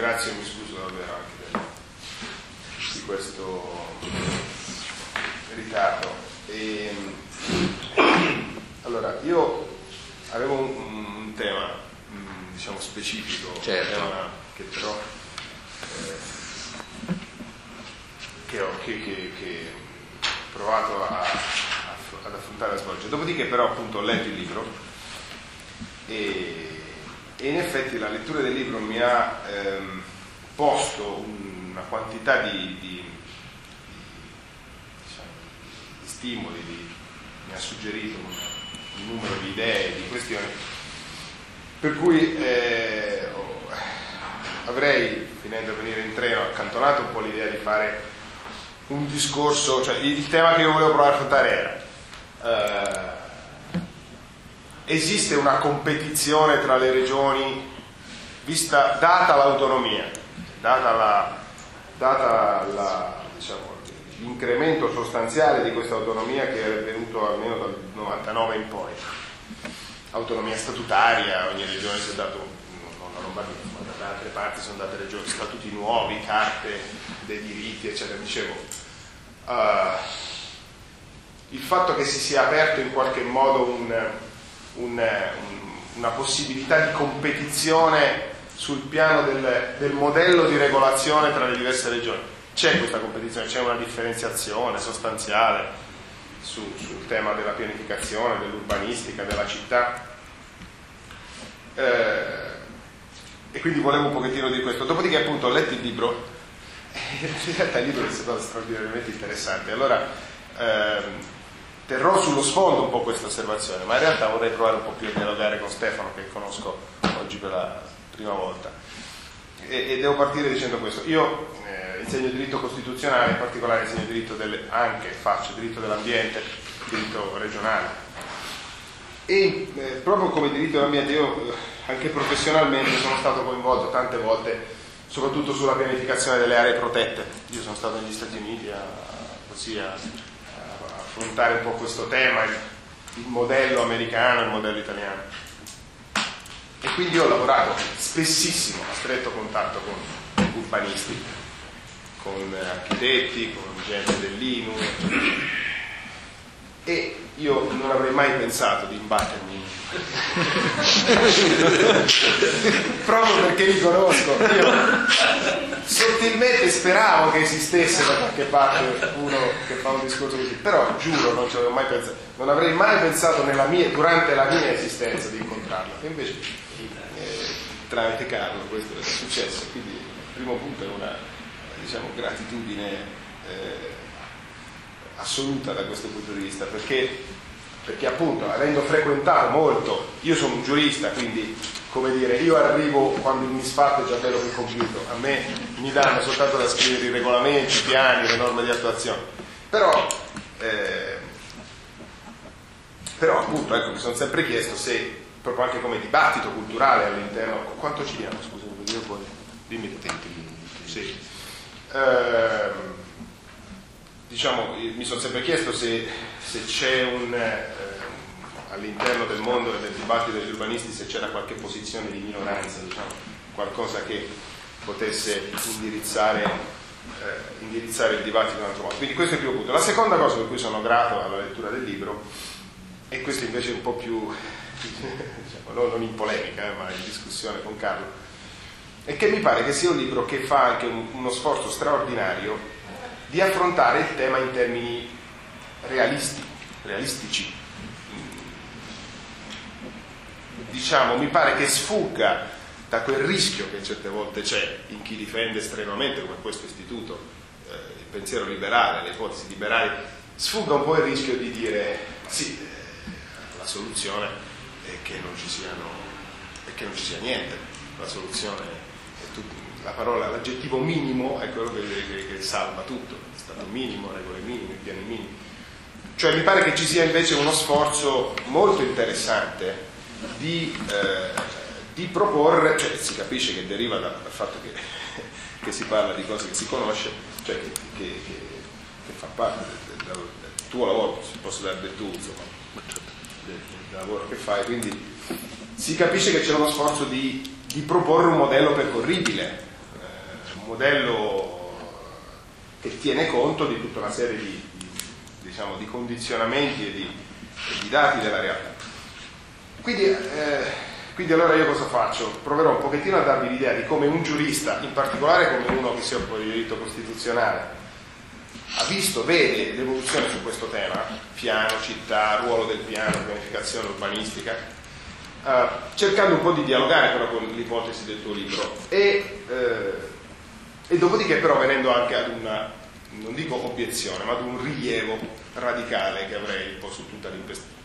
ringrazio e mi scuso davvero anche di questo ritardo. E, allora, io avevo un, un tema, mm, diciamo, specifico, Certo. un tema che però eh, che, ho, che, che- che ho provato a- a- ad affrontare e a svolgere. Dopodiché però appunto ho letto il libro e, e in effetti la lettura del libro mi ha ehm, posto una quantità di, di- di- diciamo, di stimoli, mi ha suggerito un, un numero di idee, di questioni, per cui eh, avrei, finendo di venire in treno, accantonato un po' l'idea di fare un discorso, cioè il il tema che io volevo provare a affrontare era eh, esiste una competizione tra le regioni vista, data l'autonomia, data, la, data la, diciamo, l'incremento sostanziale di questa autonomia che è venuto almeno dal 99 in poi. Autonomia statutaria, ogni regione si è dato, non la Lombardia, ma da altre parti sono date regioni, statuti nuovi, carte dei diritti, eccetera. Dicevo, eh, il fatto che si sia aperto in qualche modo un, un- un- una possibilità di competizione sul piano del, del modello di regolazione tra le diverse regioni. C'è questa competizione, c'è una differenziazione sostanziale su- sul tema della pianificazione, dell'urbanistica, della città. Eh, e quindi volevo un pochettino di questo. Dopodiché appunto ho letto il libro, in realtà il libro è stato straordinariamente interessante. Allora ehm, terrò sullo sfondo un po' questa osservazione, ma in realtà vorrei provare un po' più a dialogare con Stefano che conosco oggi per la prima volta. E, e devo partire dicendo questo. Io eh, insegno diritto costituzionale, in particolare insegno diritto delle, anche faccio diritto dell'ambiente, diritto regionale. E eh, proprio come diritto dell'ambiente io eh, anche professionalmente sono stato coinvolto tante volte soprattutto sulla pianificazione delle aree protette. Io sono stato negli Stati Uniti a, così a, a affrontare un po' questo tema, il, il modello americano e il modello italiano. E quindi ho lavorato spessissimo a stretto contatto con urbanisti, con architetti, con gente dell'INU. E io non avrei mai pensato di imbattermi proprio perché li conosco. Io sottilmente speravo che esistesse da qualche parte uno che fa un discorso così, però giuro non ci avevo mai pensato, non avrei mai pensato mia, durante la mia esistenza di incontrarlo. E invece eh, tramite Carlo questo è successo. Quindi il primo punto è una diciamo, gratitudine eh, assoluta da questo punto di vista, perché perché appunto avendo frequentato molto, io sono un giurista, quindi come dire, io arrivo quando il misfatto è già bello che compiuto, a me mi danno soltanto da scrivere i regolamenti, i piani, le norme di attuazione. Però, eh, però appunto ecco, mi sono sempre chiesto se proprio anche come dibattito culturale all'interno, quanto ci diamo, scusa, io poi dimmi tu. Sì. Ehm, diciamo, mi sono sempre chiesto se, se c'è un, eh, all'interno del mondo del dibattito degli urbanisti, se c'era qualche posizione di minoranza, diciamo, qualcosa che potesse indirizzare, eh, indirizzare il dibattito in un altro modo. Quindi questo è il primo punto. La seconda cosa per cui sono grato alla lettura del libro, e questo invece è un po' più, diciamo, non, non in polemica, eh, ma in discussione con Carlo, è che mi pare che sia un libro che fa anche un- uno sforzo straordinario di affrontare il tema in termini realisti, realistici. Diciamo, mi pare che sfugga da quel rischio che certe volte c'è in chi difende estremamente come questo istituto eh, il pensiero liberale, le ipotesi liberali, sfugga un po' il rischio di dire sì, eh, la soluzione è che non ci siano che non ci sia niente, la soluzione è tut- la parola, l'aggettivo minimo è quello che, che- che salva tutto, stato minimo, regole minime, piani minimi. Cioè mi pare che ci sia invece uno sforzo molto interessante di, eh, di proporre, cioè si capisce che deriva da- dal fatto che, che si parla di cose che si conosce, cioè che, che- che- fa parte del, del- del tuo lavoro, si posso dare del tuo, insomma, del, del lavoro che fai, quindi si capisce che c'è uno sforzo di, di proporre un modello percorribile, modello che tiene conto di tutta una serie di, di, diciamo, di condizionamenti e di, e di, dati della realtà. Quindi, eh, quindi allora io cosa faccio? Proverò un pochettino a darvi l'idea di come un giurista, in particolare come uno che si occupa di diritto costituzionale, ha visto, vede l'evoluzione su questo tema, piano, città, ruolo del piano, pianificazione urbanistica, eh, cercando un po' di dialogare però con l'ipotesi del tuo libro e, eh, e dopodiché però venendo anche ad una, non dico obiezione, ma ad un rilievo radicale che avrei un po' su tutta,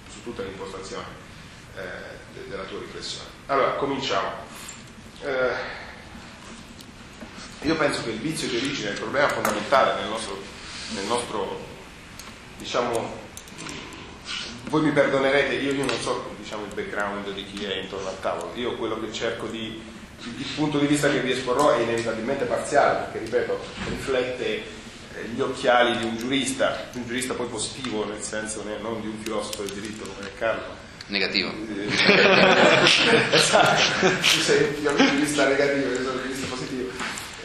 su tutta l'impostazione eh, della tua riflessione. Allora, cominciamo. Eh, io penso che il vizio di origine è il problema fondamentale nel nostro nel nostro, diciamo, voi mi perdonerete, io, io non so diciamo, il background di chi è intorno al tavolo, io quello che cerco di, il punto di vista che vi esporrò è inevitabilmente parziale, perché ripeto, riflette eh, gli occhiali di un giurista, un giurista poi positivo, nel senso non di un filosofo del diritto come Carlo. Negativo. esatto, tu sei un giurista negativo, io sono un giurista positivo,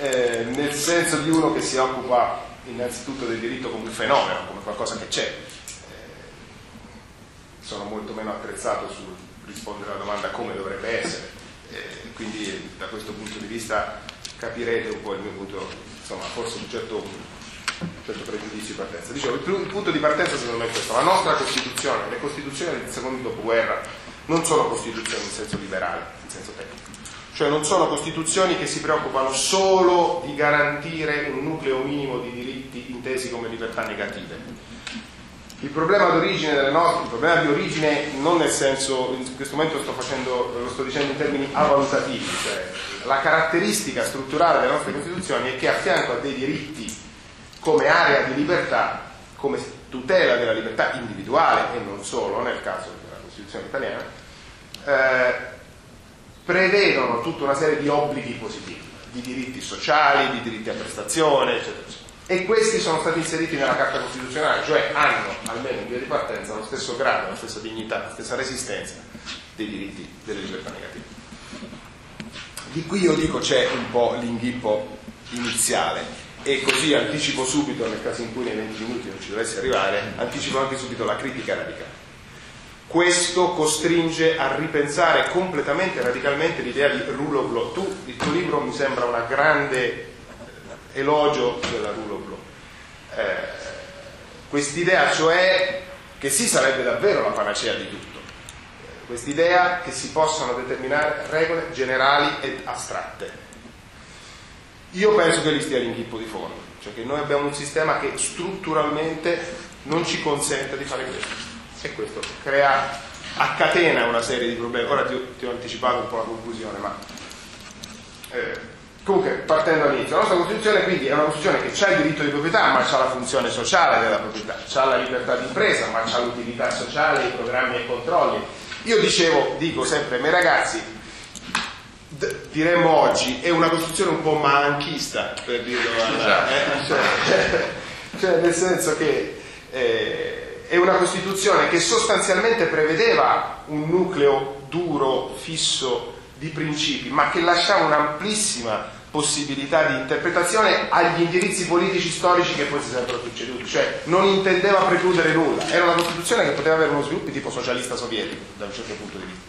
eh, nel senso di uno che si occupa innanzitutto del diritto come un fenomeno, come qualcosa che c'è. Eh, sono molto meno attrezzato sul rispondere alla domanda come dovrebbe essere, eh, quindi da questo punto di vista capirete un po' il mio punto, insomma forse un certo, un certo pregiudizio di partenza. Dicevo, il, il punto di partenza secondo me è questo, la nostra Costituzione, le Costituzioni del secondo dopoguerra non sono Costituzioni in senso liberale, in senso tecnico cioè non sono costituzioni che si preoccupano solo di garantire un nucleo minimo di diritti intesi come libertà negative. Il problema nostre, il problema di origine non nel senso, in questo momento sto facendo, lo sto dicendo in termini avalutativi, cioè la caratteristica strutturale delle nostre Costituzioni è che a fianco a dei diritti come area di libertà, come tutela della libertà individuale e non solo nel caso della Costituzione italiana, eh, prevedono tutta una serie di obblighi positivi, di diritti sociali, di diritti a prestazione, eccetera, eccetera. E questi sono stati inseriti nella Carta Costituzionale, cioè hanno, almeno in via di partenza, lo stesso grado, la stessa dignità, la stessa resistenza dei diritti delle libertà negative. Di qui io dico c'è un po' l'inghippo iniziale e così anticipo subito, nel caso in cui nei 20 minuti non ci dovessi arrivare, anticipo anche subito la critica radicale. Questo costringe a ripensare completamente, radicalmente l'idea di rule of law. Tu, il tuo libro mi sembra una grande elogio della rule of law. Eh, quest'idea cioè che sì sarebbe davvero la panacea di tutto, quest'idea che si possano determinare regole generali ed astratte. Io penso che lì stia l'inghippo di fondo, cioè che noi abbiamo un sistema che strutturalmente non ci consente di fare questo e questo crea, accatena una serie di problemi. Ora ti, ti ho anticipato un po' la conclusione, ma eh, comunque partendo dall'inizio, la nostra Costituzione quindi è una Costituzione che ha il diritto di proprietà, ma ha la funzione sociale della proprietà, ha la libertà di impresa, ma ha l'utilità sociale, i programmi e i controlli. Io dicevo, dico sempre ai miei ragazzi, d- diremmo oggi, è una Costituzione un po' manchista, per dirlo, esatto. eh? cioè, cioè, nel senso che... Eh, è una Costituzione che sostanzialmente prevedeva un nucleo duro, fisso di principi, ma che lasciava un'amplissima possibilità di interpretazione agli indirizzi politici storici che poi si sarebbero succeduti, cioè non intendeva precludere nulla, era una Costituzione che poteva avere uno sviluppo tipo socialista sovietico da un certo punto di vista,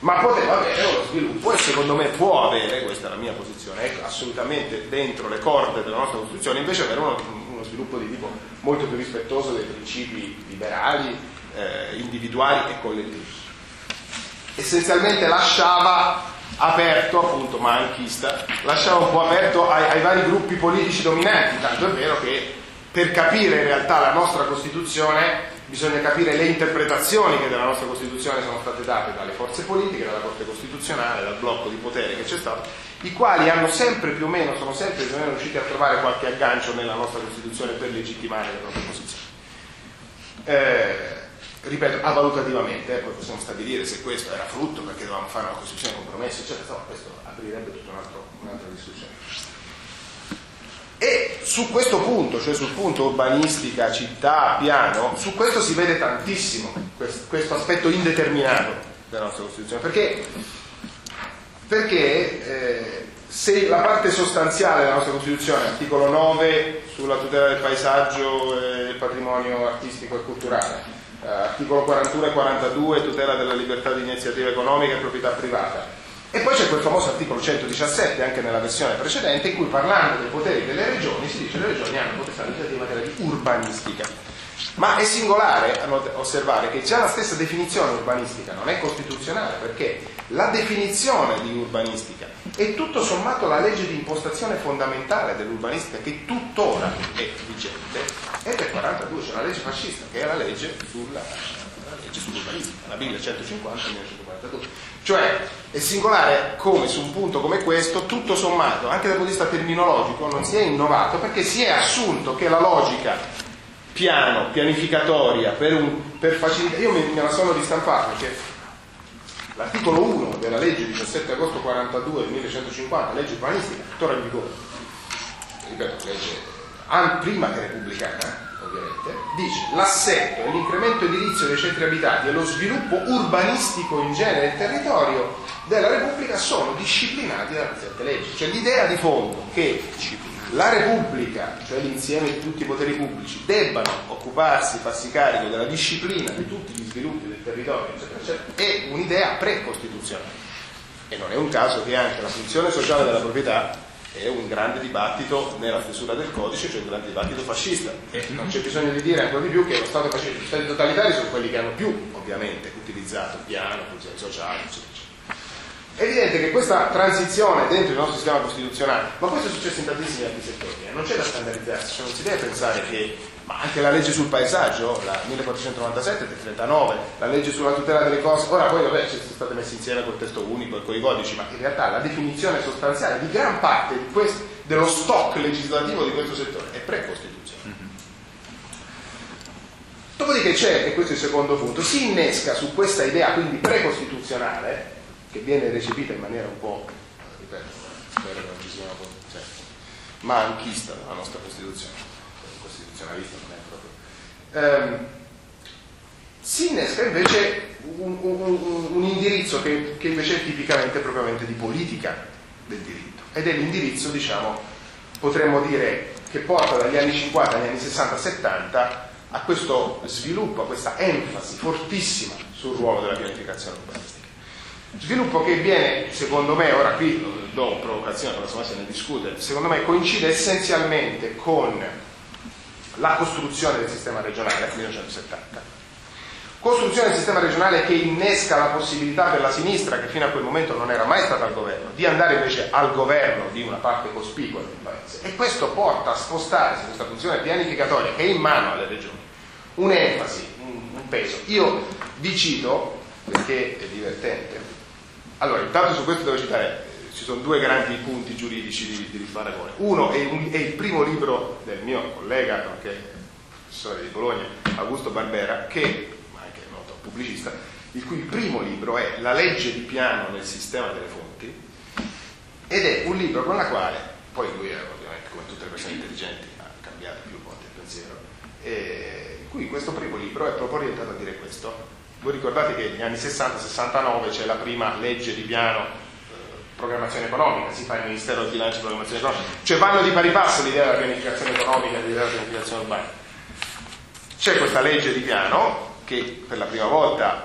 ma poteva avere uno sviluppo e secondo me può avere, questa è la mia posizione, è assolutamente dentro le corde della nostra Costituzione, invece avere uno, uno sviluppo di tipo molto più rispettoso dei principi liberali, eh, individuali e collettivi. Essenzialmente lasciava aperto, appunto manchista, lasciava un po' aperto ai, ai vari gruppi politici dominanti, tanto è vero che per capire in realtà la nostra Costituzione bisogna capire le interpretazioni che della nostra Costituzione sono state date dalle forze politiche, dalla Corte Costituzionale, dal blocco di potere che c'è stato, i quali hanno sempre più o meno, sono sempre più o meno riusciti a trovare qualche aggancio nella nostra Costituzione per legittimare le proprie posizioni. Eh, ripeto, avalutativamente, eh, poi possiamo stabilire se questo era frutto perché dovevamo fare una Costituzione compromessa, eccetera, no, questo aprirebbe tutta un'altra discussione. E su questo punto, cioè sul punto urbanistica, città, piano, su questo si vede tantissimo questo, questo aspetto indeterminato della nostra Costituzione, perché, perché eh, se la parte sostanziale della nostra Costituzione, articolo 9 sulla tutela del paesaggio e del patrimonio artistico e culturale, articolo 41 e 42 tutela della libertà di iniziativa economica e proprietà privata, e poi c'è quel famoso articolo 117, anche nella versione precedente, in cui parlando dei poteri delle regioni si dice che le regioni hanno potestà legislativa in materia di urbanistica. Ma è singolare osservare che già la stessa definizione urbanistica non è costituzionale perché la definizione di urbanistica è tutto sommato la legge di impostazione fondamentale dell'urbanistica che tuttora è vigente è del 42, cioè una legge fascista che è la legge sulla legge sull'urbanistica, la 1150 1942. Cioè è singolare come su un punto come questo, tutto sommato, anche dal punto di vista terminologico, non si è innovato perché si è assunto che la logica piano, pianificatoria, per, per facilitare, io me, me la sono ristampata perché l'articolo 1 della legge 17 agosto 42 1950, legge urbanistica, tuttora in vigore, ripeto, legge prima che repubblicana, ovviamente, dice l'assetto e l'incremento edilizio dei centri abitati e lo sviluppo urbanistico in genere del territorio della Repubblica sono disciplinati dalla presente legge. Cioè l'idea di fondo che la Repubblica, cioè l'insieme di tutti i poteri pubblici, debbano occuparsi, farsi carico della disciplina di tutti gli sviluppi del territorio, eccetera, eccetera, è un'idea precostituzionale. E non è un caso che anche la funzione sociale della proprietà è un grande dibattito nella stesura del codice, cioè un grande dibattito fascista. E non c'è bisogno di dire ancora di più che lo Stato fascista, gli Stati totalitari sono quelli che hanno più, ovviamente, utilizzato piano, funzioni sociali, eccetera. È evidente che questa transizione dentro il nostro sistema costituzionale, ma questo è successo in tantissimi altri settori, eh, non c'è da standardizzarsi, cioè non si deve pensare che, ma anche la legge sul paesaggio, la 1497 del 39, la legge sulla tutela delle cose, ora poi vabbè sono state messe insieme col testo unico e con i codici, ma in realtà la definizione sostanziale di gran parte di questo, dello stock legislativo di questo settore è precostituzionale. Dopodiché c'è, e questo è il secondo punto, si innesca su questa idea quindi precostituzionale che viene recepita in maniera un po', ripeto, spero che non ci sia una cioè, ma anchista della nostra Costituzione, costituzionalista non è proprio. Ehm, si innesca invece un, un, un indirizzo che, che, invece è tipicamente propriamente di politica del diritto ed è l'indirizzo, diciamo, potremmo dire, che porta dagli anni 50 agli anni 60-70 a questo sviluppo, a questa enfasi fortissima sul ruolo della pianificazione. Sviluppo che viene, secondo me, ora qui do provocazione, però se ne discute, secondo me coincide essenzialmente con la costruzione del sistema regionale nel 1970. Costruzione del sistema regionale che innesca la possibilità per la sinistra, che fino a quel momento non era mai stata al governo, di andare invece al governo di una parte cospicua del paese. E questo porta a spostare su questa funzione pianificatoria che è in mano alle regioni un'enfasi, un peso. Io vi cito, perché è divertente, allora, intanto su questo devo citare, ci sono due grandi punti giuridici di, di paragone. Uno è, un, è, il primo libro del mio collega, nonché professore di Bologna, Augusto Barbera, che, ma anche noto pubblicista, il cui primo libro è La legge di piano nel sistema delle fonti, ed è un libro con la quale, poi lui è ovviamente come tutte le persone intelligenti, ha cambiato più volte il pensiero, in cui questo primo libro è proprio orientato a dire questo, voi ricordate che negli anni 60-69 c'è la prima legge di piano eh, programmazione economica, si fa il Ministero del Bilancio e Programmazione Economica, cioè vanno di pari passo l'idea della pianificazione economica e l'idea della pianificazione urbana. C'è questa legge di piano che per la prima volta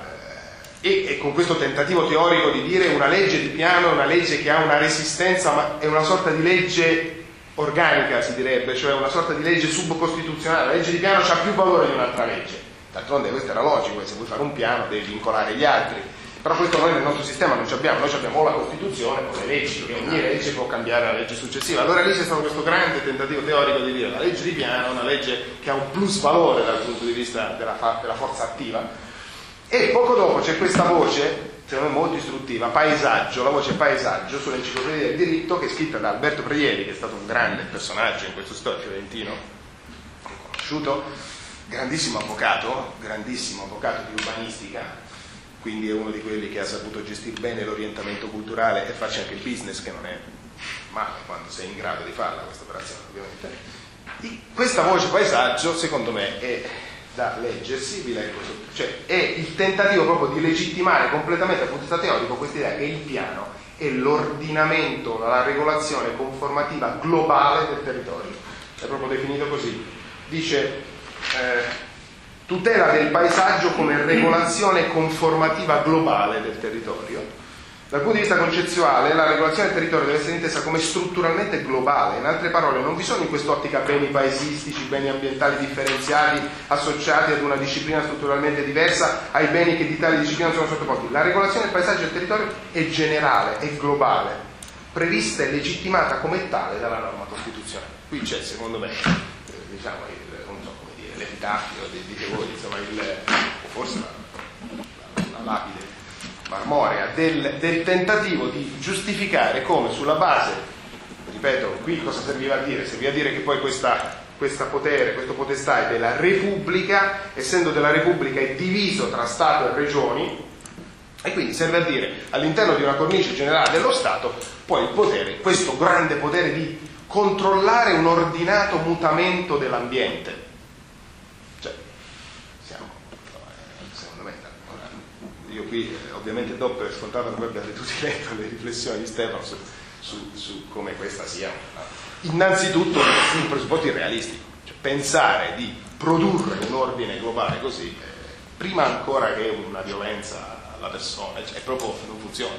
eh, e, e, con questo tentativo teorico di dire una legge di piano è una legge che ha una resistenza, ma è una sorta di legge organica si direbbe, cioè una sorta di legge subcostituzionale, la legge di piano ha più valore di un'altra legge D'altronde questo era logico, se vuoi fare un piano devi vincolare gli altri. Però questo noi nel nostro sistema non ci abbiamo, noi abbiamo o la Costituzione o le leggi, che ogni legge può cambiare la legge successiva. Allora lì c'è stato questo grande tentativo teorico di dire la legge di piano è una legge che ha un plus valore dal punto di vista della, della forza attiva. E poco dopo c'è questa voce, secondo me molto istruttiva, paesaggio, la voce paesaggio sull'enciclopedia del diritto che è scritta da Alberto Preieri, che è stato un grande personaggio in questo storico fiorentino, conosciuto, grandissimo avvocato, grandissimo avvocato di urbanistica, quindi è uno di quelli che ha saputo gestire bene l'orientamento culturale e farci anche il business, che non è male quando sei in grado di farla questa operazione, ovviamente. Questa voce paesaggio, secondo me, è da leggersi, cioè è il tentativo proprio di legittimare completamente dal punto di vista teorico questa idea che il piano è l'ordinamento, la regolazione conformativa globale del territorio. È proprio definito così. Dice eh, tutela del paesaggio come regolazione conformativa globale del territorio dal punto di vista concettuale, la regolazione del territorio deve essere intesa come strutturalmente globale. In altre parole, non vi sono in quest'ottica beni paesistici, beni ambientali differenziali associati ad una disciplina strutturalmente diversa ai beni che di tale disciplina sono sottoposti. La regolazione del paesaggio del territorio è generale, è globale, prevista e legittimata come tale dalla norma costituzionale. Qui c'è, secondo me, eh, diciamo, il, dire, l'epitaffio, dite voi, insomma, il, forse la, la, la lapide marmorea del, del, tentativo di giustificare come sulla base, ripeto, qui cosa serviva a dire? Serviva a dire che poi questa, questa potere, questo potestà è della Repubblica, essendo della Repubblica è diviso tra Stato e regioni, e quindi serve a dire all'interno di una cornice generale dello Stato poi il potere, questo grande potere di controllare un ordinato mutamento dell'ambiente io qui eh, ovviamente do per scontato voi abbiate tutti letto le riflessioni di Stefano su, su, su come questa sia innanzitutto un presupposto irrealistico, cioè pensare di produrre un ordine globale così, eh, prima ancora che una violenza alla persona, cioè proprio non funziona,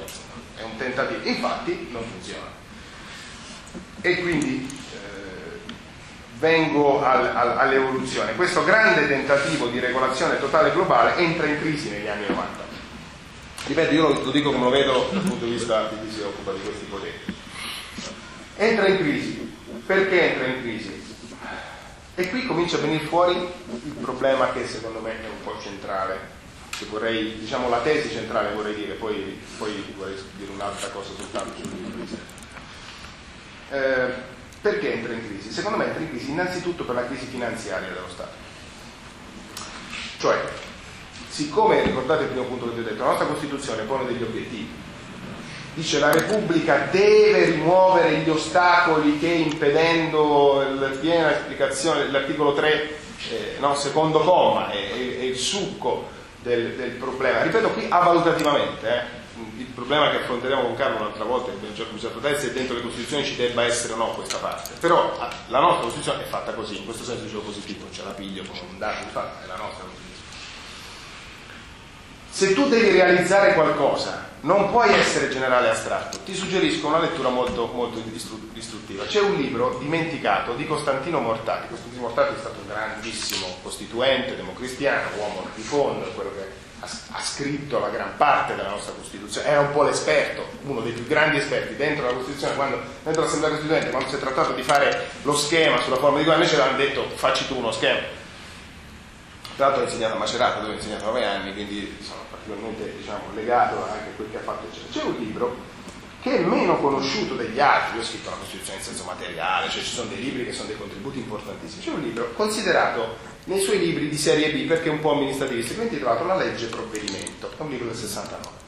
è un tentativo, infatti non funziona. E quindi eh, vengo al, al, all'evoluzione. Questo grande tentativo di regolazione totale globale entra in crisi negli anni 90 ripeto, io lo, lo, dico come lo vedo dal punto di vista di chi si occupa di questi poteri. Entra in crisi. Perché entra in crisi? E qui comincia a venire fuori il problema che secondo me è un po' centrale, che vorrei, diciamo la tesi centrale vorrei dire, poi, poi vorrei dire un'altra cosa soltanto sul libro eh, perché entra in crisi? Secondo me entra in crisi innanzitutto per la crisi finanziaria dello Stato. Cioè, siccome, ricordate il primo punto che vi ho detto, la nostra Costituzione pone degli obiettivi, dice la Repubblica deve rimuovere gli ostacoli che impedendo la piena esplicazione dell'articolo 3, eh, no, secondo comma, è, è, è il succo del, del, problema. Ripeto qui avvalutativamente, eh. il problema che affronteremo con Carlo un'altra volta, che abbiamo già cominciato a trattare, se dentro le Costituzioni ci debba essere o no questa parte. Però la nostra Costituzione è fatta così, in questo senso dicevo positivo, ce la piglio come un dato di fatto, è la nostra Costituzione se tu devi realizzare qualcosa, non puoi essere generale astratto. Ti suggerisco una lettura molto, molto istruttiva. C'è un libro dimenticato di Costantino Mortati. Costantino Mortati è stato un grandissimo costituente, democristiano, uomo di fondo, quello che ha, scritto la gran parte della nostra Costituzione. Era un po' l'esperto, uno dei più grandi esperti dentro la Costituzione, quando, dentro l'Assemblea Costituente, quando si è trattato di fare lo schema sulla forma di governo, ci avevano detto facci tu uno schema tra l'altro ho insegnato a Macerata dove ho insegnato 9 anni, quindi sono particolarmente diciamo, legato anche a quel che ha fatto eccetera. C'è un libro che è meno conosciuto degli altri, io ho scritto la Costituzione in senso materiale, cioè ci sono dei libri che sono dei contributi importantissimi. C'è un libro considerato nei suoi libri di serie B perché è un po' amministrativista, che è intitolato La legge provvedimento, è un libro del 69.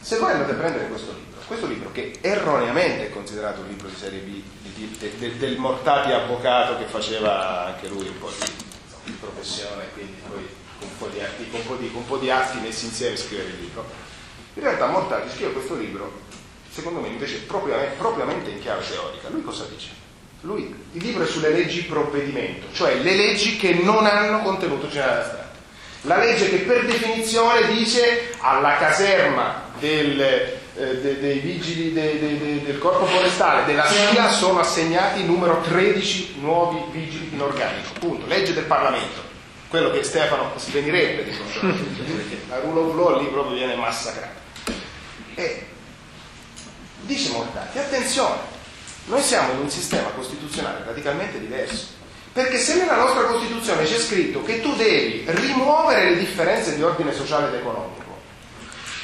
Se voi andate a prendere questo libro, questo libro che erroneamente è considerato un libro di serie B di, di, de, del Mortati avvocato che faceva anche lui un po' di di professione, quindi poi con un po' di, atti, con un po di, con un po di atti messi insieme scrivere il libro. In realtà Mortari scrive questo libro, secondo me invece propriamente, propriamente in chiave teorica. Lui cosa dice? Lui, il libro è sulle leggi provvedimento, cioè le leggi che non hanno contenuto generale astratto. La legge che per definizione dice alla caserma del, eh, de, dei vigili de, de, del corpo forestale della SIA sono assegnati numero 13 nuovi vigili in organico. Punto. Legge del Parlamento. Quello che Stefano svenirebbe di fronte perché la rule of law lì proprio viene massacrata. E dice Mortati, attenzione, noi siamo in un sistema costituzionale radicalmente diverso. Perché se nella nostra Costituzione c'è scritto che tu devi rimuovere le differenze di ordine sociale ed economico,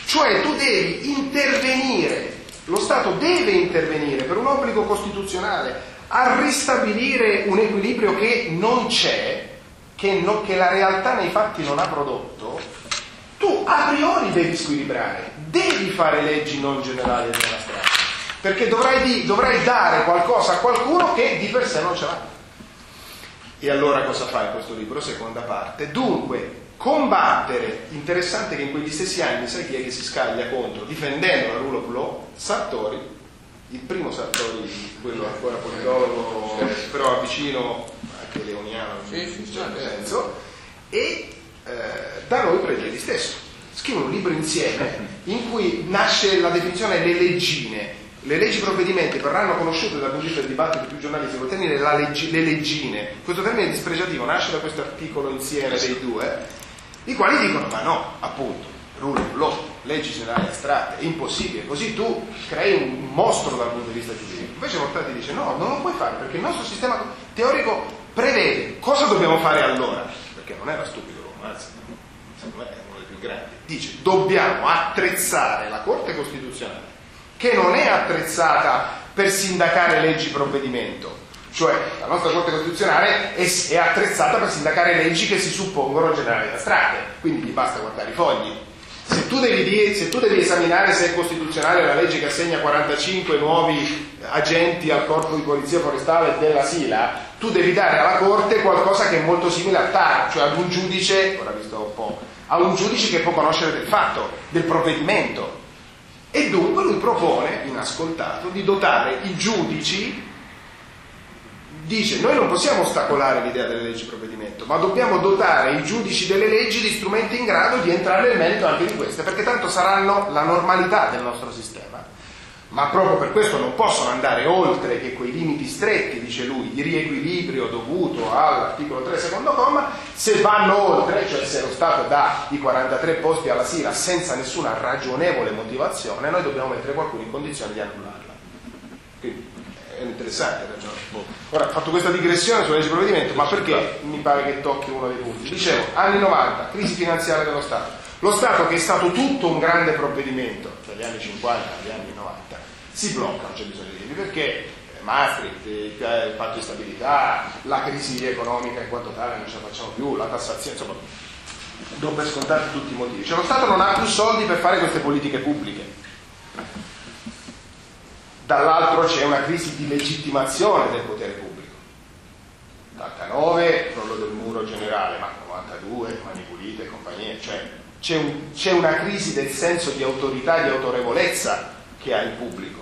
cioè tu devi intervenire, lo Stato deve intervenire per un obbligo costituzionale a ristabilire un equilibrio che non c'è, che, no, che la realtà nei fatti non ha prodotto, tu a priori devi squilibrare, devi fare leggi non generali della strada, perché dovrai, dovrai dare qualcosa a qualcuno che di per sé non ce l'ha. E allora cosa fa questo libro? Seconda parte. Dunque, combattere, interessante che in quegli stessi anni, sai chi è che si scaglia contro, difendendo la rule of law? Sartori, il primo Sartori, quello ancora politologo, però vicino anche leoniano, in un certo senso, e eh, da noi prende gli stesso. Scrive un libro insieme in cui nasce la definizione le leggine, le leggi provvedimenti verranno conosciute dal punto di vista del dibattito più giornalistico, il termine leggi, le leggine, questo termine dispregiativo nasce da questo articolo insieme dei due, i quali dicono ma no, appunto, rule of law, leggi generali astratte, è impossibile, così tu crei un mostro dal punto di vista giuridico. Invece Mortati dice no, non lo puoi fare perché il nostro sistema teorico prevede cosa dobbiamo fare allora, perché non era stupido l'uomo, anzi, secondo me è uno dei più grandi, dice dobbiamo attrezzare la Corte Costituzionale, che non è attrezzata per sindacare leggi provvedimento, cioè la nostra Corte Costituzionale è, è, attrezzata per sindacare leggi che si suppongono generali ed astratte, quindi gli basta guardare i fogli. Se tu, devi, se tu devi esaminare se è costituzionale la legge che assegna 45 nuovi agenti al corpo di polizia forestale della Sila, tu devi dare alla Corte qualcosa che è molto simile a TAR, cioè ad un giudice, ora visto un po', a un giudice che può conoscere del fatto, del provvedimento. E dunque lui propone, inascoltato, di dotare i giudici dice noi non possiamo ostacolare l'idea delle leggi provvedimento, ma dobbiamo dotare i giudici delle leggi di strumenti in grado di entrare nel merito anche di queste, perché tanto saranno la normalità del nostro sistema. Ma proprio per questo non possono andare oltre che quei limiti stretti, dice lui, di riequilibrio dovuto all'articolo 3 secondo comma, se vanno oltre, cioè se lo Stato dà i 43 posti alla Sira senza nessuna ragionevole motivazione, noi dobbiamo mettere qualcuno in condizione di annullarla. Quindi è interessante ragionare. Ora, ho fatto questa digressione sulla legge di provvedimento, ma perché mi pare che tocchi uno dei punti? Dicevo, anni 90, crisi finanziaria dello Stato. Lo Stato che è stato tutto un grande provvedimento, dagli anni 50 agli anni 90, si blocca, non c'è bisogno di dirvi perché Maastricht, il patto di stabilità, la crisi economica in quanto tale non ce la facciamo più, la tassazione, insomma, do per scontati tutti i motivi. Cioè lo Stato non ha più soldi per fare queste politiche pubbliche dall'altro c'è una crisi di legittimazione del potere pubblico. 89, crollo del muro generale, ma 92, mani pulite e compagnia, cioè c'è, un, c'è una crisi del senso di autorità e di autorevolezza che ha il pubblico.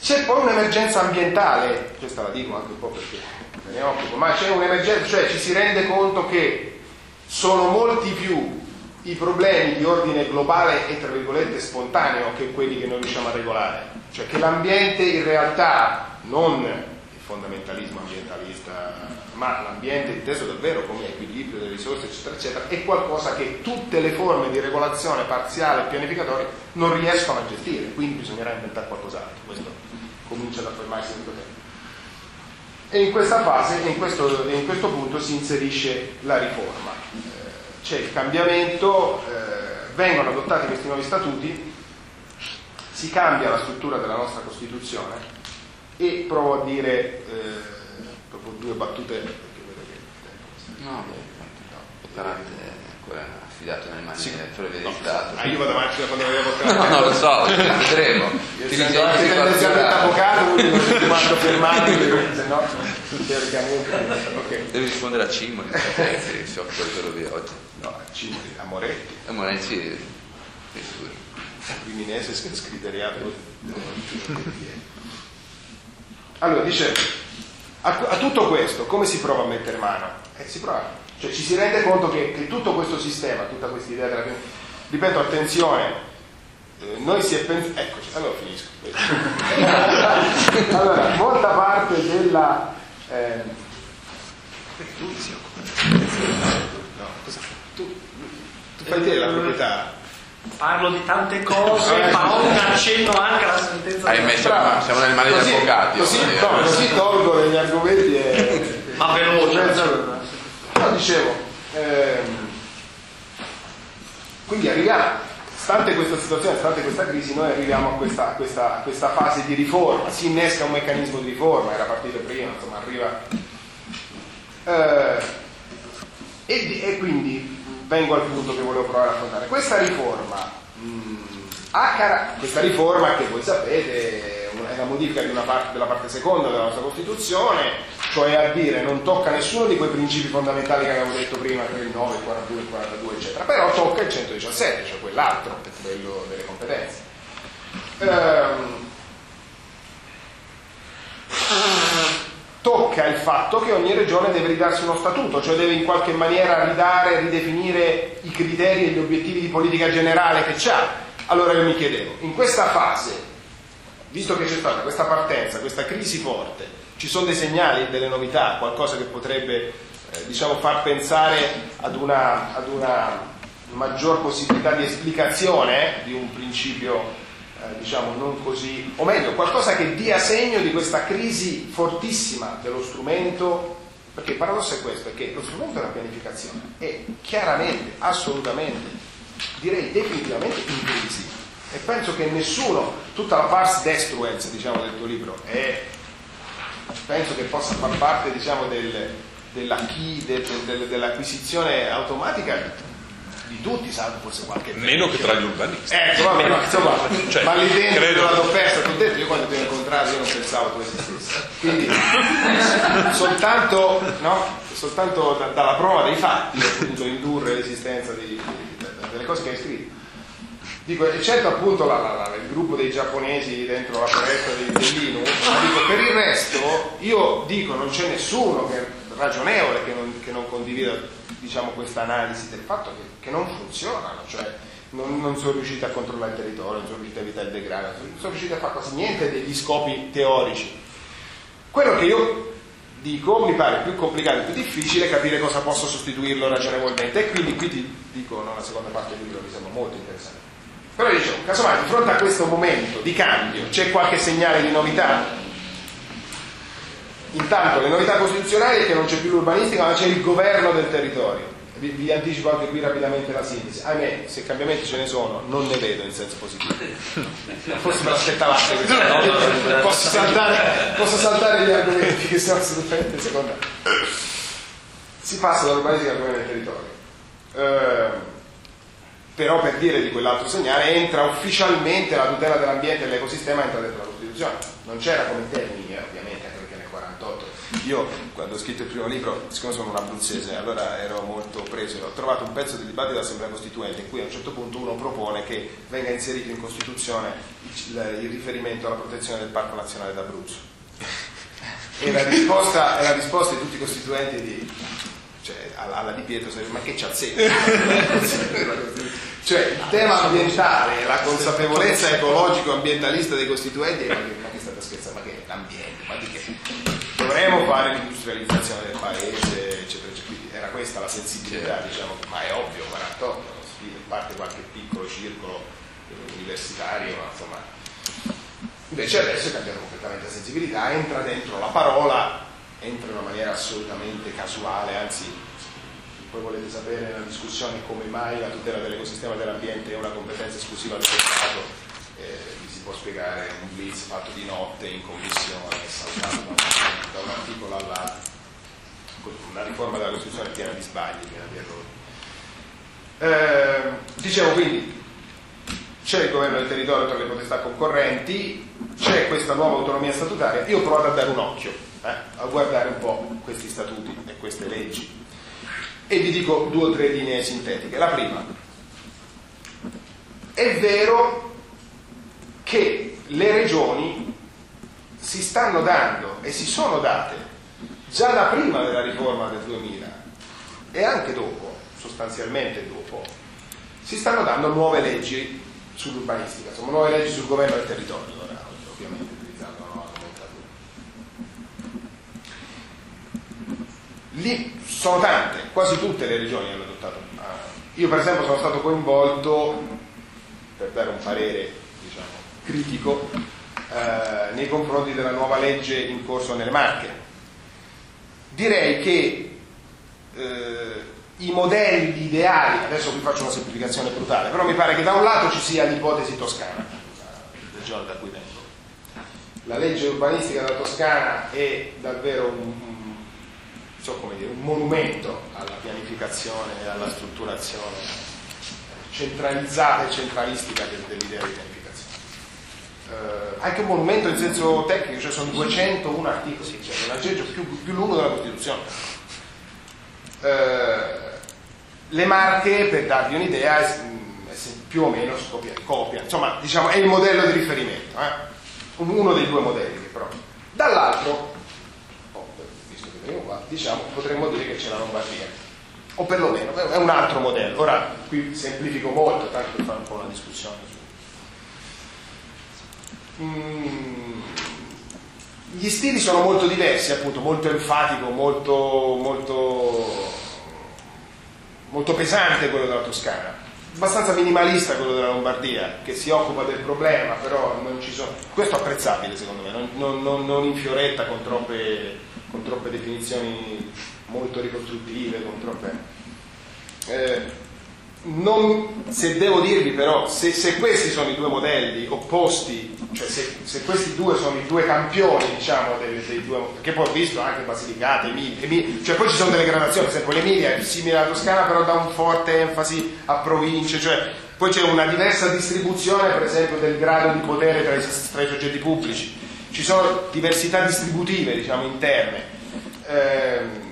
C'è poi un'emergenza ambientale, questa la dico anche un po' perché me ne occupo, ma c'è un'emergenza, cioè ci si rende conto che sono molti più i problemi di ordine globale e tra virgolette spontaneo che quelli che noi riusciamo a regolare, cioè che l'ambiente in realtà non il fondamentalismo ambientalista, ma l'ambiente inteso davvero come equilibrio delle risorse eccetera eccetera, è qualcosa che tutte le forme di regolazione parziale e pianificatoria non riescono a gestire, quindi bisognerà inventare qualcos'altro, questo comincia ad affermarsi in tempo. E in questa fase, in questo, in questo punto si inserisce la riforma c'è il cambiamento, eh, vengono adottati questi nuovi statuti, si cambia la struttura della nostra Costituzione e provo a dire eh, proprio due battute perché vedo che il tempo no, beh, no. ancora affidato nelle mani sì. del Ferrovie no. Ah, io vado avanti da quando avevo No, no, lo so, vedremo. Ti tendenzialmente avvocato, quindi non ti fermati, se no. Okay. Devi rispondere a Cimoli, che occupa di ferrovie oggi. No, Cimoli, a Moretti. A Moretti, sì. sicuro. Criminese scriteriato. Allora, dice, a, a tutto questo come si prova a mettere mano? Eh, si prova cioè ci si rende conto che, che tutto questo sistema, tutta questa idea della... Ripeto, attenzione, eh, noi si è pensato... Eccoci, allora finisco. allora, molta parte della... Eh... Tu? Tu, fai te la proprietà? Parlo di tante cose, farò un accenno anche alla sentenza. Ahimè, siamo, siamo nelle mani degli avvocati. Così, no, così tolgo degli argomenti e... Ma veloce. No, dicevo, ehm, quindi arriviamo, stante questa situazione, stante questa crisi, noi arriviamo a questa, a, questa, a questa, fase di riforma, si innesca un meccanismo di riforma, era partito prima, insomma arriva. Eh, e, e, quindi vengo al punto che volevo provare a affrontare. Questa riforma, mh, car- questa riforma che voi sapete è la modifica parte, della parte seconda della nostra Costituzione, cioè a dire non tocca nessuno di quei principi fondamentali che abbiamo detto prima, il 9, il 42, il 42, eccetera, però tocca il 117, cioè quell'altro, quello delle competenze. Ehm, tocca il fatto che ogni regione deve ridarsi uno statuto, cioè deve in qualche maniera ridare, ridefinire i criteri e gli obiettivi di politica generale che ha. Allora io mi chiedevo, in questa fase, visto che c'è stata questa partenza, questa crisi forte, ci sono dei segnali, delle novità, qualcosa che potrebbe eh, diciamo, far pensare ad una, ad una maggior possibilità di esplicazione di un principio eh, diciamo non così, o meglio, qualcosa che dia segno di questa crisi fortissima dello strumento, perché il paradosso è questo, è che lo strumento della pianificazione è chiaramente, assolutamente, direi definitivamente in crisi. E penso che nessuno, tutta la pars destruence diciamo, del tuo libro, è, penso che possa far parte diciamo, del, della key, del, del, dell'acquisizione automatica di tutti, salvo forse qualche meno che tra gli urbanisti. Ecco vabbè ma insomma cioè, ma lì dentro credo... la ho detto io quando ti ho incontrato io non pensavo tu esistessi. Quindi soltanto, no? soltanto da, dalla prova dei fatti ho potuto indurre l'esistenza di, di, delle cose che hai scritto. Dico, eccetto appunto la, la, la, il gruppo dei giapponesi dentro la foresta di, dell'Inu, ma dico, per il resto io dico non c'è nessuno che ragionevole che non, che non condivida diciamo, questa analisi del fatto che, che non funzionano, cioè non, non, sono riusciti a controllare il territorio, non sono riusciti a evitare il degrado, non sono riusciti a fare quasi niente degli scopi teorici. Quello che io dico mi pare più complicato e più difficile capire cosa possa sostituirlo ragionevolmente e quindi qui ti dico no, la seconda parte del libro mi sembra molto interessante. Però dicevo, casomai di fronte a questo momento di cambio c'è qualche segnale di novità? Intanto le novità costituzionali è che non c'è più l'urbanistica ma c'è il governo del territorio. Vi, vi, anticipo anche qui rapidamente la sintesi. Ahimè, se cambiamenti ce ne sono, non ne vedo in senso positivo. Forse me l'aspettavate questo, no? Posso saltare, posso saltare gli argomenti che sono assolutamente seconda. Si passa dall'urbanistica al governo del territorio. Eh, però per dire di quell'altro segnale entra ufficialmente la tutela dell'ambiente e dell'ecosistema entra dentro la Costituzione. Non c'era come termine, ovviamente, anche perché nel 48 io quando ho scritto il primo libro, siccome sono un abruzzese, allora ero molto preso, ho trovato un pezzo di dibattito dell'Assemblea Costituente in cui a un certo punto uno propone che venga inserito in Costituzione il, riferimento alla protezione del Parco Nazionale d'Abruzzo. E la risposta, e la risposta di tutti i costituenti di, cioè, alla Di Pietro sarebbe ma che c'ha senso? cioè il tema ambientale, la consapevolezza ecologico-ambientalista dei costituenti, ma che, ma che state ma che è l'ambiente, ma di che? Dovremo fare l'industrializzazione del paese, eccetera, eccetera. Quindi era questa la sensibilità, certo. diciamo, ma è ovvio, 48, parte qualche piccolo circolo universitario, ma insomma. Invece adesso è cambiata completamente la sensibilità, entra dentro la parola, entra in una maniera assolutamente casuale, anzi poi volete sapere nella discussione come mai la tutela dell'ecosistema e dell'ambiente è una competenza esclusiva dello Stato, eh, può spiegare un blitz fatto di notte in commissione, saltato da un articolo all'altro. Una riforma della Costituzione piena di sbagli, piena di errori. Eh, dicevo quindi, c'è il governo del territorio tra le potestà concorrenti, c'è questa nuova autonomia statutaria, io ho provato a dare un occhio, eh, a guardare un po' questi statuti e queste leggi e vi dico due o tre linee sintetiche. La prima, è vero che le regioni si stanno dando e si sono date già da prima della riforma del 2000 e anche dopo, sostanzialmente dopo, si stanno dando nuove leggi sull'urbanistica, insomma nuove leggi sul governo del territorio, ovviamente utilizzando la nomenclatura. Lì sono tante, quasi tutte le regioni hanno adottato. Io per esempio sono stato coinvolto, per dare un parere critico eh, nei confronti della nuova legge in corso nelle Marche. Direi che eh, i modelli ideali, adesso vi faccio una semplificazione brutale, però mi pare che da un lato ci sia l'ipotesi toscana, regione da cui vengo. La legge urbanistica della Toscana è davvero un, so dire, un monumento alla pianificazione e alla strutturazione centralizzata e centralistica dell'idea di pianificazione eh, anche un monumento in senso tecnico, cioè sono 201 articoli, cioè è l'aggeggio più, più lungo della Costituzione. Eh, le marche, per darvi un'idea, è, è più o meno copia copia, insomma diciamo, è il modello di riferimento, eh? uno dei due modelli però. Dall'altro, oh, visto che venivo qua, diciamo, potremmo dire che c'è la Lombardia, o perlomeno è un altro modello. Ora qui semplifico molto, tanto per fare un po' una discussione. Mm, gli stili sono molto diversi, appunto, molto enfatico, molto, molto molto pesante quello della Toscana, abbastanza minimalista quello della Lombardia, che si occupa del problema, però non ci sono... Questo è apprezzabile secondo me, non, non, non in fioretta con troppe, con troppe definizioni molto ricostruttive, con troppe... Eh, non, se devo dirvi però, se, se, questi sono i due modelli opposti, cioè se, se questi due sono i due campioni, diciamo, dei, dei due, perché poi ho visto anche Basilicata, Emilia, Emilia, cioè poi ci sono delle gradazioni, per esempio l'Emilia è simile alla Toscana, però dà un forte enfasi a province, cioè poi c'è una diversa distribuzione, per esempio, del grado di potere tra i, tra i soggetti pubblici, ci sono diversità distributive, diciamo, interne. Eh,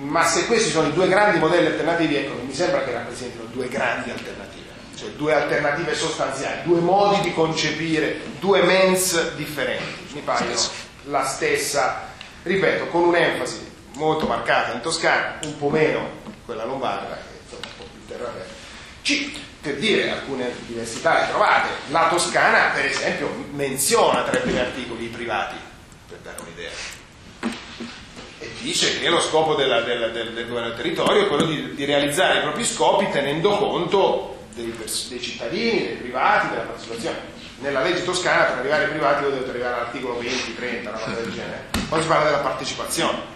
ma se questi sono i due grandi modelli alternativi, ecco, mi sembra che rappresentino due grandi alternative, cioè due alternative sostanziali, due modi di concepire, due mens differenti, mi paiono la stessa, ripeto, con un'enfasi molto marcata in Toscana, un po' meno quella lombarda, che insomma un po' più terraferma. C, per dire alcune diversità le trovate, la Toscana per esempio menziona tra i primi articoli i privati, per dare un'idea. Dice che lo scopo della, della, del, del, governo del territorio è quello di, di, realizzare i propri scopi tenendo conto dei, dei, cittadini, dei privati, della partecipazione. Nella legge toscana per arrivare ai privati dovete arrivare all'articolo 20, 30, una cosa del genere. Poi si parla della partecipazione.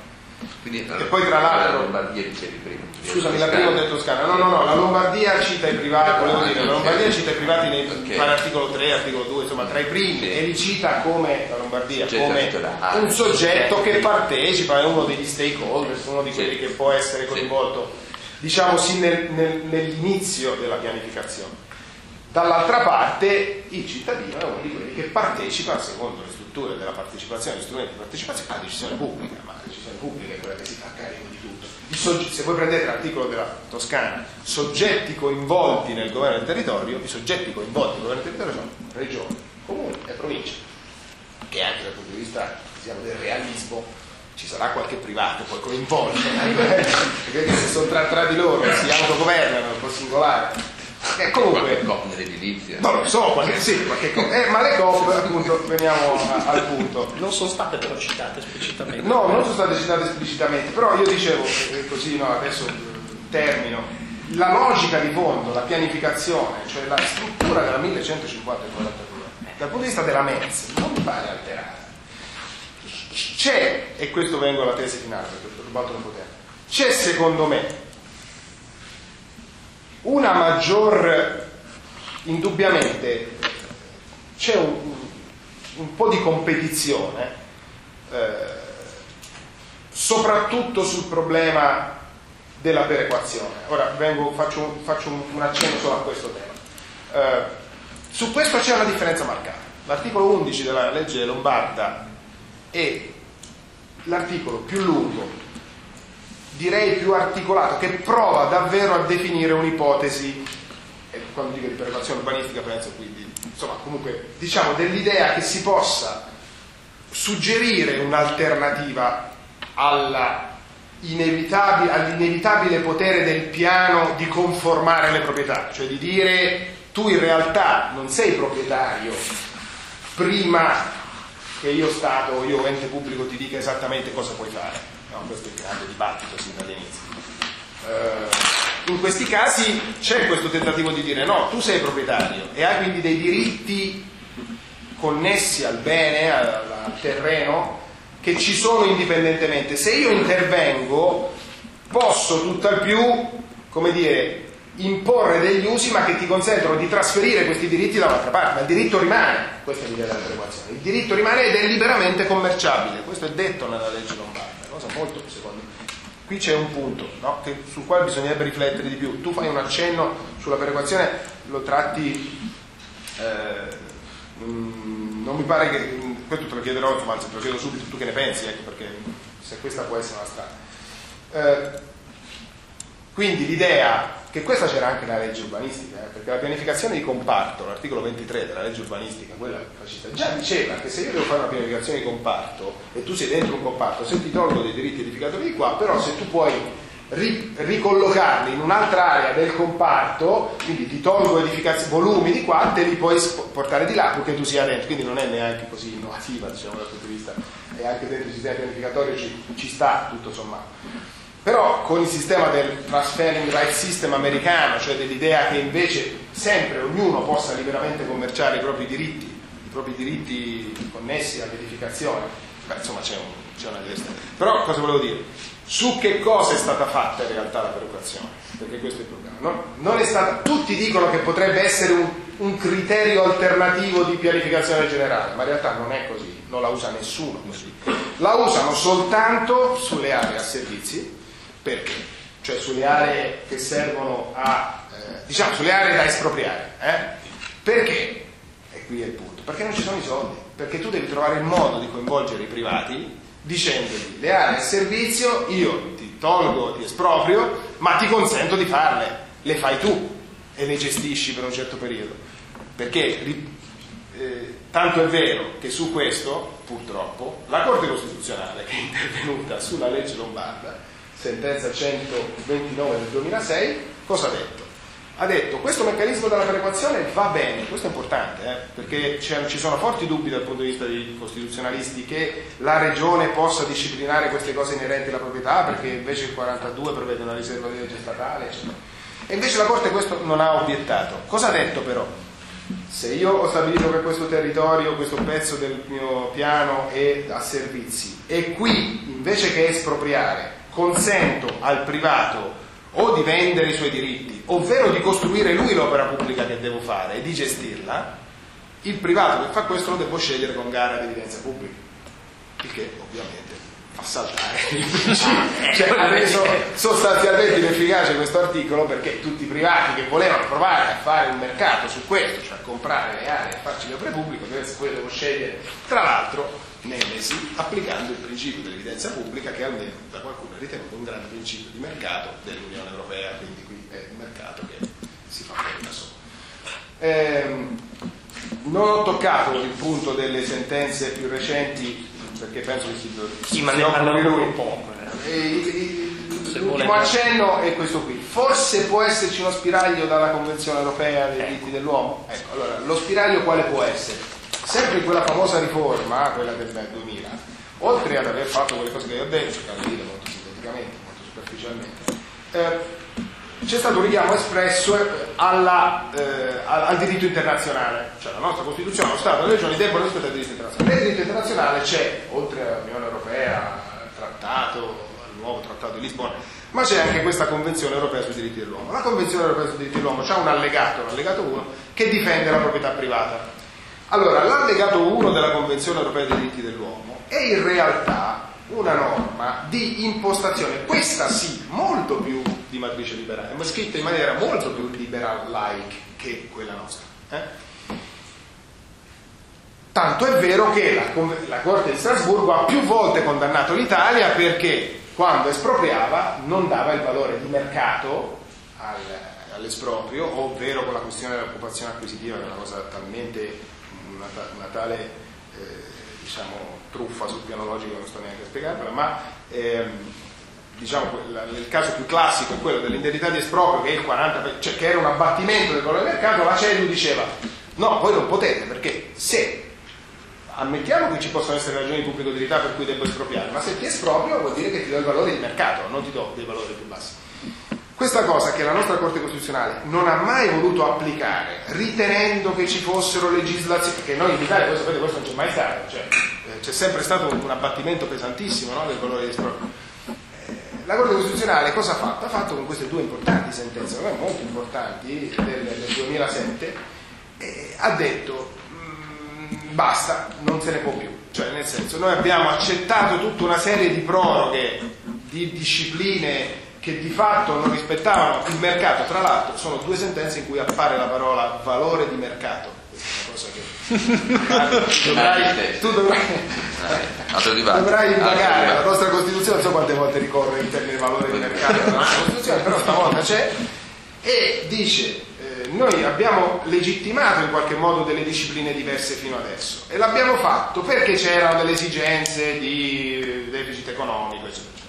Quindi, e poi tra l'altro... La Lombardia dicevi prima. Scusami, la prima ho detto Toscana. No, no, no, la Lombardia cita i privati, volevo dire, la Lombardia cita i privati nei okay. articolo 3, articolo 2, insomma tra i primi, e li cita come la Lombardia, come un soggetto che partecipa, è uno degli stakeholders, uno di quelli che può essere coinvolto, diciamo sì, nel, nel, nell'inizio della pianificazione. Dall'altra parte il cittadino è uno di quelli che partecipa, secondo le strutture della partecipazione, gli strumenti di partecipazione, alla decisione pubblica, ma la decisione pubblica è quella che si fa carico di tutto. Se voi prendete l'articolo della Toscana, soggetti coinvolti nel governo del territorio, i soggetti coinvolti nel governo del territorio sono regioni, comuni e province, che anche dal punto di vista diciamo, del realismo ci sarà qualche privato poi coinvolto, perché se sono tra, tra di loro si autogovernano un po' singolare eh, comunque, COP nell'edilizia. Non lo so, qualche, sì, qualche COP. Eh, ma le COP, appunto, veniamo a, al punto. Non sono state però citate esplicitamente. No, non sono state citate esplicitamente, però io dicevo, eh, così no, adesso termino, la logica di fondo, la pianificazione, cioè la struttura della 1150 e 42, dal punto di vista della MENS, non mi pare alterata. C'è, e questo vengo alla tesi finale, perché ho rubato un po' tempo, c'è secondo me una maggior, indubbiamente, c'è un, un po' di competizione, eh, soprattutto sul problema della perequazione. Ora vengo, faccio, faccio un, un, accenno solo a questo tema. Eh, su questo c'è una differenza marcata. L'articolo 11 della legge Lombarda è l'articolo più lungo direi più articolato, che prova davvero a definire un'ipotesi, e quando dico di perequazione urbanistica penso quindi, insomma comunque diciamo dell'idea che si possa suggerire un'alternativa all'inevitabile, all'inevitabile potere del piano di conformare le proprietà, cioè di dire tu in realtà non sei proprietario prima che io Stato o io ente pubblico ti dica esattamente cosa puoi fare No, questo è il grande dibattito sin dall'inizio. Eh, in questi casi c'è questo tentativo di dire no, tu sei proprietario e hai quindi dei diritti connessi al bene, al, al terreno, che ci sono indipendentemente. Se io intervengo, posso tutt'al più, come dire, imporre degli usi ma che ti consentono di trasferire questi diritti da un'altra parte, ma il diritto rimane, questa è l'idea della perequazione, il diritto rimane ed è liberamente commerciabile, questo è detto nella legge lombarda cosa molto, secondo me. Qui c'è un punto no? che, sul quale bisognerebbe riflettere di più. Tu fai un accenno sulla perequazione, lo tratti eh, Mm, non mi pare che, mm, questo te lo chiederò, insomma, anzi te lo chiedo subito, tu che ne pensi, ecco, perché se questa può essere una strada. Eh, quindi l'idea che questa c'era anche nella legge urbanistica, eh, perché la pianificazione di comparto, l'articolo 23 della legge urbanistica, quella fascista, già diceva che se io devo fare una pianificazione di comparto e tu sei dentro un comparto, se ti tolgo dei diritti edificatori di qua, però se tu puoi ri- ricollocarli in un'altra area del comparto, quindi ti tolgo volumi di qua, te li puoi portare di là perché tu sia dentro, quindi non è neanche così innovativa diciamo, dal punto di vista, e anche dentro il sistema pianificatorio ci, ci sta tutto sommato. Però con il sistema del transferring right system americano, cioè dell'idea che invece sempre ognuno possa liberamente commerciare i propri diritti, i propri diritti connessi all'edificazione, beh, insomma c'è, un, c'è una testa. Però cosa volevo dire? Su che cosa è stata fatta in realtà la perequazione? Perché questo è il problema. Non, non è stata, tutti dicono che potrebbe essere un, un criterio alternativo di pianificazione generale, ma in realtà non è così, non la usa nessuno così. La usano soltanto sulle aree a servizi, perché? Cioè sulle aree che servono a, eh, diciamo, sulle aree da espropriare. Eh? Perché? E qui è il punto. Perché non ci sono i soldi. Perché tu devi trovare il modo di coinvolgere i privati dicendogli le aree a servizio io ti tolgo, ti esproprio, ma ti consento di farle. Le fai tu e le gestisci per un certo periodo. Perché eh, tanto è vero che su questo, purtroppo, la Corte Costituzionale che è intervenuta sulla legge Lombarda sentenza 129 del 2006, cosa ha detto? Ha detto questo meccanismo della perequazione va bene, questo è importante, eh, perché ci sono forti dubbi dal punto di vista dei costituzionalisti che la regione possa disciplinare queste cose inerenti alla proprietà, perché invece il 42 prevede una riserva di legge statale, eccetera. E invece la Corte questo non ha obiettato. Cosa ha detto però? Se io ho stabilito che questo territorio, questo pezzo del mio piano è a servizi e qui invece che espropriare consento al privato o di vendere i suoi diritti, ovvero di costruire lui l'opera pubblica che devo fare e di gestirla, il privato che fa questo lo devo scegliere con gara di evidenza pubblica, il che ovviamente fa saltare il principio. Cioè, ha reso sostanzialmente inefficace questo articolo perché tutti i privati che volevano provare a fare un mercato su questo, cioè a comprare le aree e a farci le opere pubbliche, poi devo scegliere, tra l'altro, Nemesi applicando il principio dell'evidenza pubblica che almeno da qualcuno è ritenuto un grande principio di mercato dell'Unione Europea, quindi qui è un mercato che si fa bene da solo. Ehm, non ho toccato il punto delle sentenze più recenti perché penso che si. Sì, ma ne parleremo un po'. Eh. L'ultimo accenno è questo qui. Forse può esserci uno spiraglio dalla Convenzione Europea dei diritti ecco. dell'uomo? Ecco, allora, lo spiraglio quale può essere? Sempre in quella famosa riforma, quella del 2000, oltre ad aver fatto quelle cose che io ho detto, di dire molto sinteticamente, molto superficialmente, eh, c'è stato un richiamo espresso eh, alla, eh, al, diritto internazionale, cioè la nostra Costituzione, lo Stato e le regioni debbono rispettare il diritto internazionale. Nel diritto internazionale c'è, oltre all'Unione Europea, al trattato, al nuovo trattato di Lisbona, ma c'è anche questa Convenzione Europea sui diritti dell'uomo. La Convenzione Europea sui diritti dell'uomo ha un allegato, l'allegato 1, che difende la proprietà privata. Allora, l'allegato 1 della Convenzione europea dei diritti dell'uomo è in realtà una norma di impostazione, questa sì, molto più di matrice liberale, ma scritta in maniera molto più liberal-like che quella nostra. Eh? Tanto è vero che la, la, Corte di Strasburgo ha più volte condannato l'Italia perché quando espropriava non dava il valore di mercato al, all'esproprio, ovvero con la questione dell'occupazione acquisitiva, che è una cosa talmente una, una tale eh, diciamo, truffa sul piano logico non sto neanche a spiegarvela, ma ehm, diciamo, nel caso più classico è quello dell'indennità di esproprio che, è il 40, cioè, che era un abbattimento del valore del mercato, la CEDU diceva no, voi non potete perché se ammettiamo che ci possono essere ragioni di pubblica utilità per cui devo espropriare, ma se ti esproprio vuol dire che ti do il valore di mercato, non ti do dei valori più bassi. Questa cosa che la nostra Corte Costituzionale non ha mai voluto applicare, ritenendo che ci fossero legislazioni, perché noi in Italia, voi sapete, questo non c'è mai stato, cioè, eh, c'è sempre stato un abbattimento pesantissimo no, del valore di esproprio. Eh, la Corte Costituzionale cosa ha fatto? Ha fatto con queste due importanti sentenze, molto importanti, del, del 2007, eh, ha detto mh, mm, basta, non se ne può più. Cioè, nel senso, noi abbiamo accettato tutta una serie di proroghe, di discipline che di fatto non rispettavano il mercato, tra l'altro sono due sentenze in cui appare la parola valore di mercato, questa è una cosa che tu dovrai, tu dovrai, dovrai indagare. La nostra Costituzione, non so quante volte ricorre il termine valore di mercato della nostra Costituzione, però stavolta c'è. E dice eh, noi abbiamo legittimato in qualche modo delle discipline diverse fino adesso e l'abbiamo fatto perché c'erano delle esigenze di deficit economico, eccetera.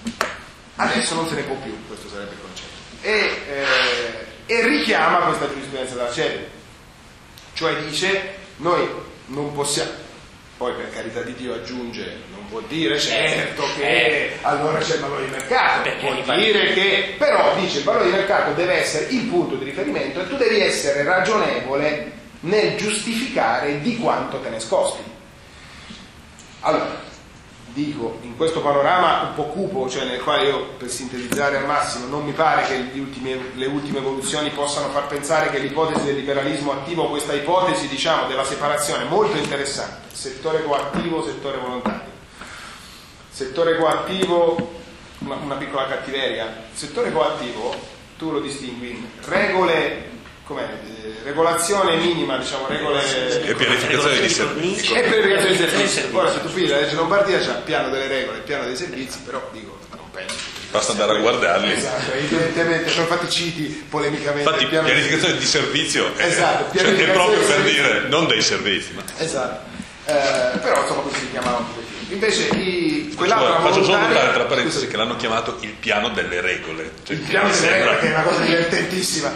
Adesso non se ne può più, questo sarebbe il concetto. E, eh, e richiama questa giurisprudenza della CEDU, cioè dice noi non possiamo, poi per carità di Dio aggiunge, non vuol dire certo che allora c'è il valore di mercato, valori- dire che, però dice il valore di mercato deve essere il punto di riferimento e tu devi essere ragionevole nel giustificare di quanto te ne scosti. Allora, dico, in questo panorama un po' cupo, cioè nel quale io per sintetizzare al massimo non mi pare che ultimi- le ultime evoluzioni possano far pensare che l'ipotesi del liberalismo attivo, questa ipotesi diciamo della separazione molto interessante, settore coattivo, settore volontario. Settore coattivo, una, una piccola cattiveria, settore coattivo tu lo distingui in regole, regolazione minima, diciamo regole E pianificazione di servizi. e pianificazione dei servizi. Ora se tu pigli la legge Lombardia c'è il piano delle regole, il piano dei servizi, però dico, non penso. Basta andare a guardarli. Esatto, evidentemente, sono infatti citi polemicamente Infatti, dei pianificazione di servizio è, Esatto, cioè, è proprio per dire non dei servizi. Ma... Esatto. Eh, però insomma così si pochettino. Invece i, quell'altra Faccio solo notare tra parentesi che l'hanno chiamato il piano delle regole. Cioè, il piano delle regole sembra- che è una cosa divertentissima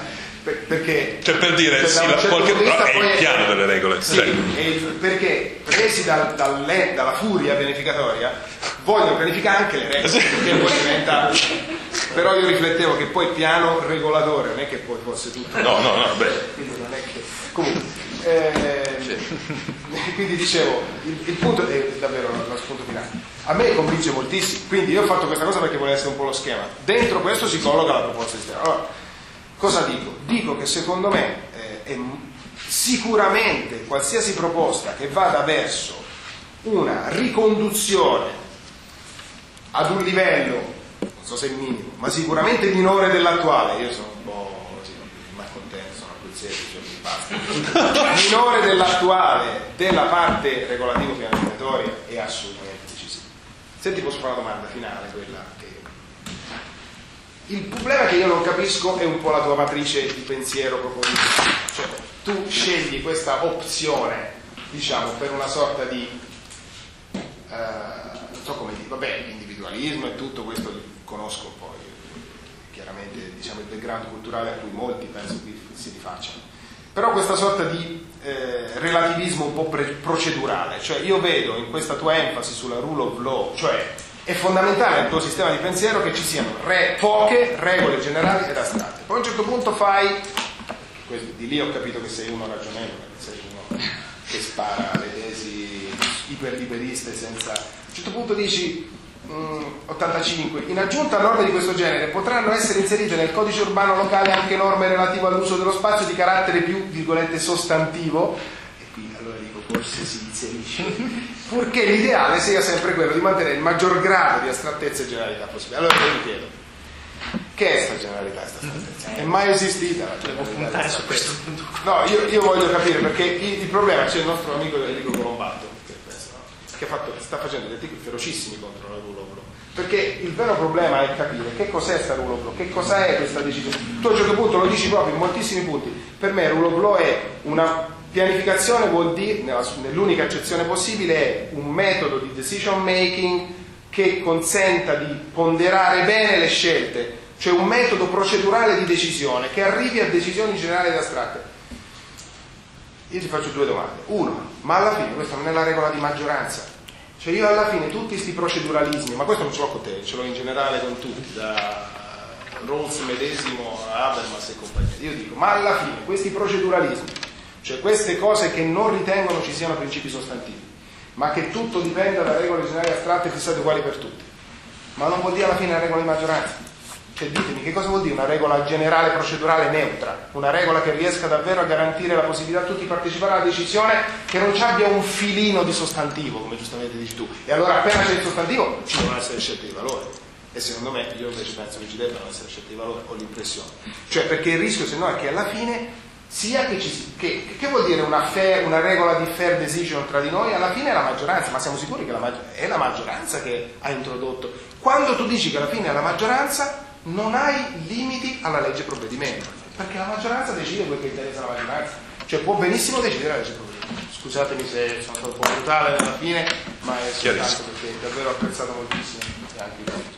perché Cioè per dire, cioè, sì, un certo qualche- però è il piano delle regole. Sì, è il- perché presi dal- dalle- dalla furia pianificatoria vogliono pianificare anche le regole, perché poi diventa... Però io riflettevo che poi piano regolatore non è che poi fosse tutto... No, no, no, beh. Quindi non è che... Comunque, eh, quindi dicevo, il, il punto è davvero lo, spunto finale. A me convince moltissimo, quindi io ho fatto questa cosa perché volevo essere un po' lo schema. Dentro questo si colloca la proposta di sistema. Allora, cosa dico? Dico che secondo me eh, sicuramente qualsiasi proposta che vada verso una riconduzione ad un livello, non so se minimo, ma sicuramente minore dell'attuale, io sono un po' così, ma contento, sono abruzzese, cioè mi minore dell'attuale della parte regolativa pianificatoria è assolutamente decisivo. Se ti posso fare una domanda finale, quella che... Il problema che io non capisco è un po' la tua matrice di pensiero propositiva. Cioè, tu scegli questa opzione, diciamo, per una sorta di eh, non so come dire, vabbè, l'individualismo e tutto questo conosco poi, chiaramente diciamo il background culturale a cui molti penso che si rifacciano. Però questa sorta di eh, relativismo un po' pre- procedurale, cioè io vedo in questa tua enfasi sulla rule of law, cioè è fondamentale nel tuo sistema di pensiero che ci siano re- poche regole generali ed astratte. Poi a un certo punto fai, di lì ho capito che sei uno ragionevole, sei uno che spara le tesi iperliberiste senza... A un certo punto dici, mm, 85, in aggiunta a norme di questo genere potranno essere inserite nel codice urbano locale anche norme relative all'uso dello spazio di carattere più, virgolette, sostantivo, forse si inserisce, purché l'ideale sia sempre quello di mantenere il maggior grado di astrattezza e generalità possibile. Allora io mi chiedo, che è sta generalità, sta astrattezza? È mai esistita la generalità? su questo punto. No, io, io voglio capire perché il, il problema c'è il nostro amico Enrico Colombato che, no? che ha fatto- sta facendo degli articoli ferocissimi contro la law. Perché il vero problema è capire che cos'è sta rule of law, che cosa è questa decisione. Tu a un certo punto lo dici proprio in moltissimi punti. Per me rule of law è una pianificazione, vuol dire, nell'unica accezione possibile, è un metodo di decision making che consenta di ponderare bene le scelte, cioè un metodo procedurale di decisione che arrivi a decisioni generali ed astratte. Io ti faccio due domande. Uno, ma alla fine questa non è la regola di maggioranza. Cioè io alla fine tutti questi proceduralismi, ma questo non ce l'ho con te, ce l'ho in generale con tutti, da Rawls medesimo a Habermas e compagnia. Io dico, ma alla fine questi proceduralismi, cioè queste cose che non ritengono ci siano principi sostantivi, ma che tutto dipenda da regole generali astratte fissate uguali per tutti, ma non vuol dire alla fine la regola di maggioranza. Cioè ditemi che cosa vuol dire una regola generale procedurale neutra, una regola che riesca davvero a garantire la possibilità a tutti di partecipare alla decisione che non ci abbia un filino di sostantivo, come giustamente dici tu. E allora appena c'è il sostantivo ci devono essere scelte di valore. E secondo me, io invece penso che ci debbano essere scelte di valore, ho l'impressione. Cioè perché il rischio se no è che alla fine sia che ci che, che vuol dire una, fair- una regola di fair decision tra di noi? Alla fine è la maggioranza, ma siamo sicuri che la è la maggioranza che ha introdotto. Quando tu dici che alla fine è la maggioranza, non hai limiti alla legge provvedimento, perché la maggioranza decide quel che interessa alla maggioranza, cioè può benissimo decidere la legge provvedimento. Scusatemi se sono stato un po' brutale alla fine, ma è soltanto perché davvero apprezzato moltissimo e anche voi.